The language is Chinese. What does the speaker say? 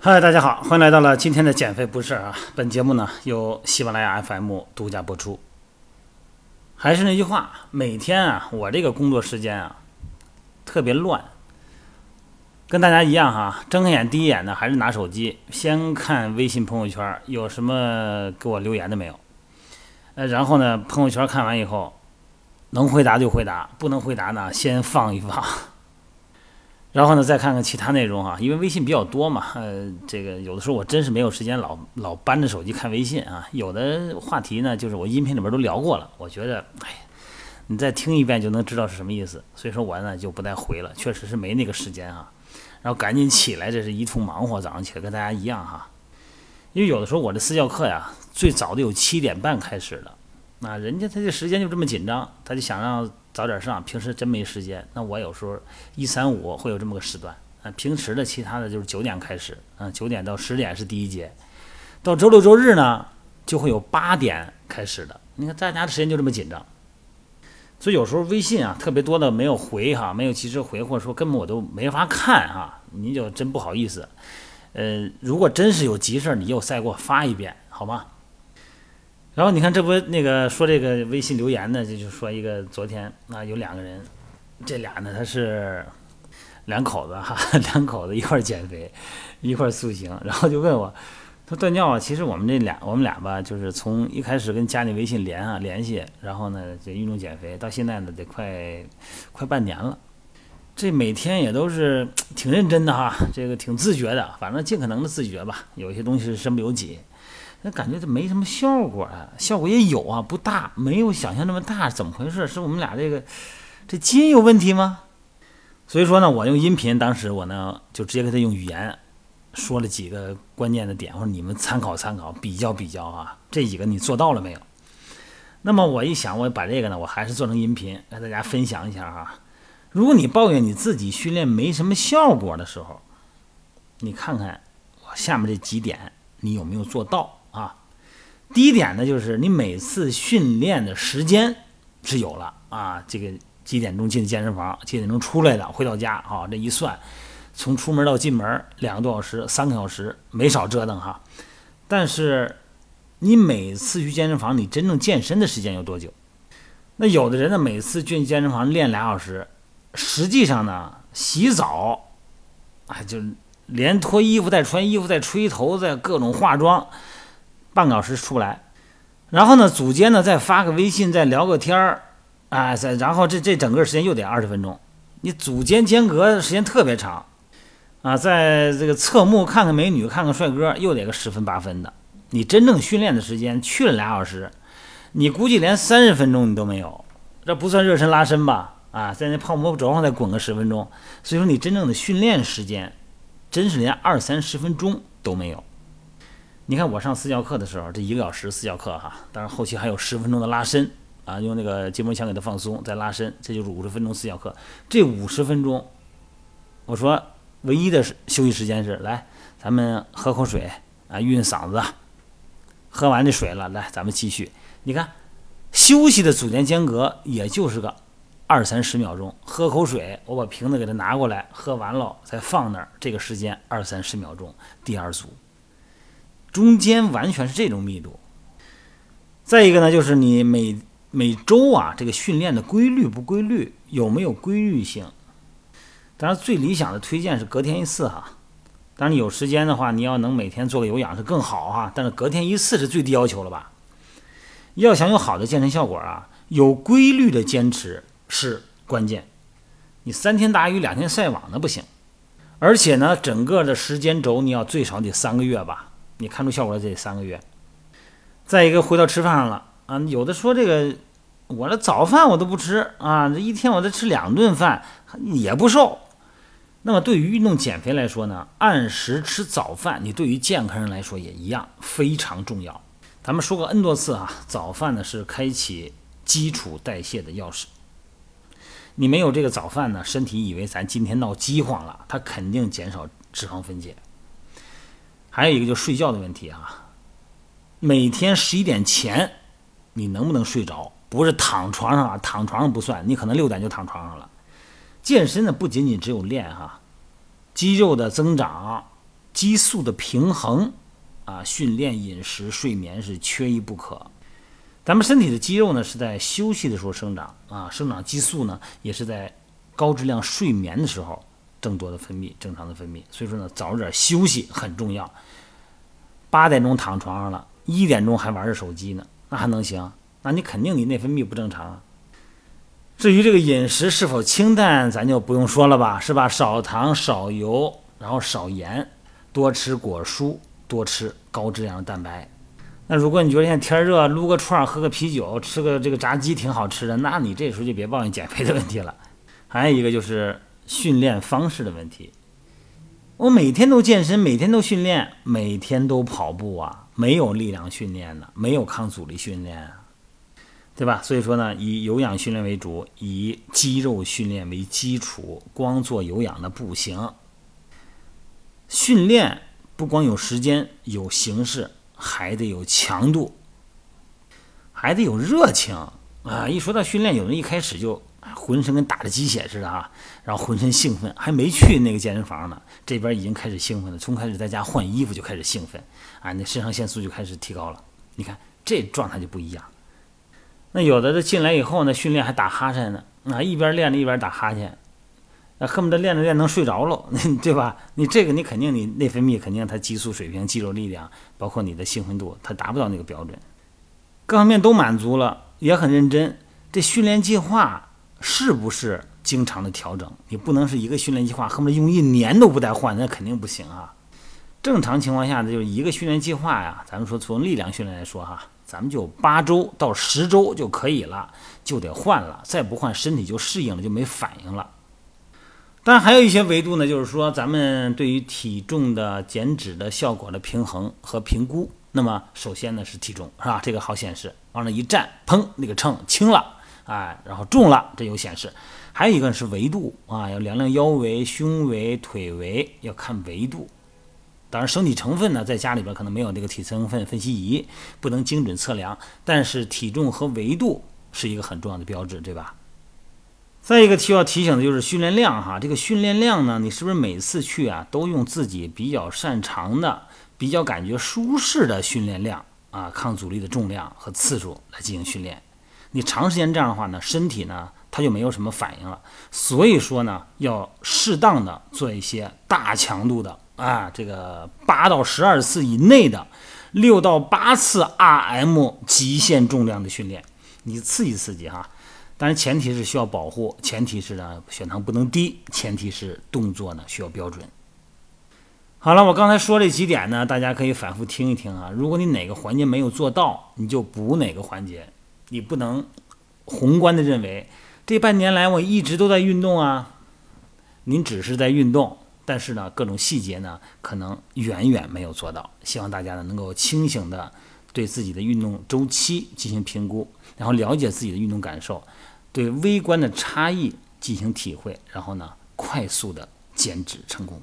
嗨，大家好，欢迎来到了今天的减肥不是啊。本节目呢由喜马拉雅 FM 独家播出。还是那句话，每天啊，我这个工作时间啊特别乱，跟大家一样哈。睁开眼第一眼呢，还是拿手机先看微信朋友圈有什么给我留言的没有。呃，然后呢，朋友圈看完以后，能回答就回答，不能回答呢先放一放。然后呢，再看看其他内容哈，因为微信比较多嘛，呃，这个有的时候我真是没有时间老老搬着手机看微信啊。有的话题呢，就是我音频里边都聊过了，我觉得，哎，你再听一遍就能知道是什么意思，所以说我呢就不再回了，确实是没那个时间哈。然后赶紧起来，这是一通忙活，早上起来跟大家一样哈。因为有的时候我的私教课呀，最早的有七点半开始的，那人家他这时间就这么紧张，他就想让。早点上，平时真没时间。那我有时候一三五会有这么个时段啊。平时的其他的就是九点开始，嗯，九点到十点是第一节，到周六周日呢就会有八点开始的。你看大家的时间就这么紧张，所以有时候微信啊特别多的没有回哈，没有及时回，或者说根本我都没法看哈，您就真不好意思。呃，如果真是有急事儿，你又再给我发一遍好吗？然后你看，这不那个说这个微信留言呢，就就说一个昨天啊，有两个人，这俩呢他是两口子哈，两口子一块减肥，一块塑形，然后就问我，他断尿啊。其实我们这俩，我们俩吧，就是从一开始跟加你微信连啊联系，然后呢这运动减肥，到现在呢得快快半年了，这每天也都是挺认真的哈，这个挺自觉的，反正尽可能的自觉吧，有些东西是身不由己。那感觉这没什么效果啊，效果也有啊，不大，没有想象那么大，怎么回事？是我们俩这个这基因有问题吗？所以说呢，我用音频，当时我呢就直接给他用语言说了几个关键的点，我说你们参考参考，比较比较啊，这几个你做到了没有？那么我一想，我把这个呢，我还是做成音频，跟大家分享一下哈。如果你抱怨你自己训练没什么效果的时候，你看看我下面这几点，你有没有做到？啊，第一点呢，就是你每次训练的时间是有了啊，这个几点钟进健身房，几点钟出来的，回到家啊，这一算，从出门到进门两个多小时，三个小时没少折腾哈。但是你每次去健身房，你真正健身的时间有多久？那有的人呢，每次进健身房练俩小时，实际上呢，洗澡啊，就连脱衣服、再穿衣服、再吹头、再各种化妆。半个小时出不来，然后呢，组间呢再发个微信，再聊个天儿，啊，再然后这这整个时间又得二十分钟，你组间间隔时间特别长，啊，在这个侧目看看美女，看看帅哥，又得个十分八分的。你真正训练的时间去了俩小时，你估计连三十分钟你都没有，这不算热身拉伸吧？啊，在那泡沫轴上再滚个十分钟，所以说你真正的训练时间，真是连二三十分钟都没有。你看我上私教课的时候，这一个小时私教课哈，当然后期还有十分钟的拉伸啊，用那个筋膜枪给它放松再拉伸，这就是五十分钟私教课。这五十分钟，我说唯一的休息时间是来，咱们喝口水啊，运嗓子。喝完这水了，来咱们继续。你看休息的组间间隔也就是个二三十秒钟，喝口水，我把瓶子给它拿过来，喝完了再放那儿，这个时间二三十秒钟，第二组。中间完全是这种密度。再一个呢，就是你每每周啊，这个训练的规律不规律，有没有规律性？当然，最理想的推荐是隔天一次哈。当然，有时间的话，你要能每天做个有氧是更好哈。但是隔天一次是最低要求了吧？要想有好的健身效果啊，有规律的坚持是关键。你三天打鱼两天晒网那不行。而且呢，整个的时间轴你要最少得三个月吧。你看出效果来得三个月，再一个回到吃饭上了啊，有的说这个我的早饭我都不吃啊，这一天我得吃两顿饭也不瘦。那么对于运动减肥来说呢，按时吃早饭，你对于健康人来说也一样非常重要。咱们说过 N 多次啊，早饭呢是开启基础代谢的钥匙。你没有这个早饭呢，身体以为咱今天闹饥荒了，它肯定减少脂肪分解。还有一个就是睡觉的问题啊，每天十一点前，你能不能睡着？不是躺床上啊，躺床上不算，你可能六点就躺床上了。健身呢不仅仅只有练哈，肌肉的增长、激素的平衡啊，训练、饮食、睡眠是缺一不可。咱们身体的肌肉呢是在休息的时候生长啊，生长激素呢也是在高质量睡眠的时候更多的分泌、正常的分泌。所以说呢，早点休息很重要。八点钟躺床上了，一点钟还玩着手机呢，那还能行？那你肯定你内分泌不正常。至于这个饮食是否清淡，咱就不用说了吧，是吧？少糖、少油，然后少盐，多吃果蔬，多吃高质量的蛋白。那如果你觉得现在天热，撸个串、喝个啤酒、吃个这个炸鸡挺好吃的，那你这时候就别抱怨减肥的问题了。还有一个就是训练方式的问题。我每天都健身，每天都训练，每天都跑步啊，没有力量训练呢，没有抗阻力训练啊。对吧？所以说呢，以有氧训练为主，以肌肉训练为基础，光做有氧的不行。训练不光有时间、有形式，还得有强度，还得有热情啊！一说到训练，有人一开始就浑身跟打了鸡血似的啊，然后浑身兴奋，还没去那个健身房呢，这边已经开始兴奋了，从开始在家换衣服就开始兴奋啊，那肾上腺素就开始提高了。你看这状态就不一样。那有的这进来以后呢，训练还打哈欠呢，啊，一边练着一边打哈欠，那恨不得练着练能睡着了，对吧？你这个你肯定你内分泌肯定它激素水平、肌肉力量，包括你的兴奋度，它达不到那个标准。各方面都满足了，也很认真。这训练计划是不是经常的调整？你不能是一个训练计划恨不得用一年都不带换，那肯定不行啊。正常情况下呢，就是一个训练计划呀，咱们说从力量训练来说哈。咱们就八周到十周就可以了，就得换了，再不换身体就适应了，就没反应了。当然还有一些维度呢，就是说咱们对于体重的减脂的效果的平衡和评估。那么首先呢是体重，是吧？这个好显示，往那一站，砰，那个秤轻了，哎，然后重了，这有显示。还有一个是维度啊，要量量腰围、胸围、腿围，要看维度。当然，身体成分呢，在家里边可能没有这个体成分分析仪，不能精准测量。但是体重和维度是一个很重要的标志，对吧？再一个需要提醒的就是训练量哈，这个训练量呢，你是不是每次去啊，都用自己比较擅长的、比较感觉舒适的训练量啊，抗阻力的重量和次数来进行训练？你长时间这样的话呢，身体呢，它就没有什么反应了。所以说呢，要适当的做一些大强度的。啊，这个八到十二次以内的，六到八次 RM 极限重量的训练，你刺激刺激哈。当然前提是需要保护，前提是呢血糖不能低，前提是动作呢需要标准。好了，我刚才说这几点呢，大家可以反复听一听啊。如果你哪个环节没有做到，你就补哪个环节，你不能宏观的认为这半年来我一直都在运动啊，您只是在运动。但是呢，各种细节呢，可能远远没有做到。希望大家呢，能够清醒的对自己的运动周期进行评估，然后了解自己的运动感受，对微观的差异进行体会，然后呢，快速的减脂成功。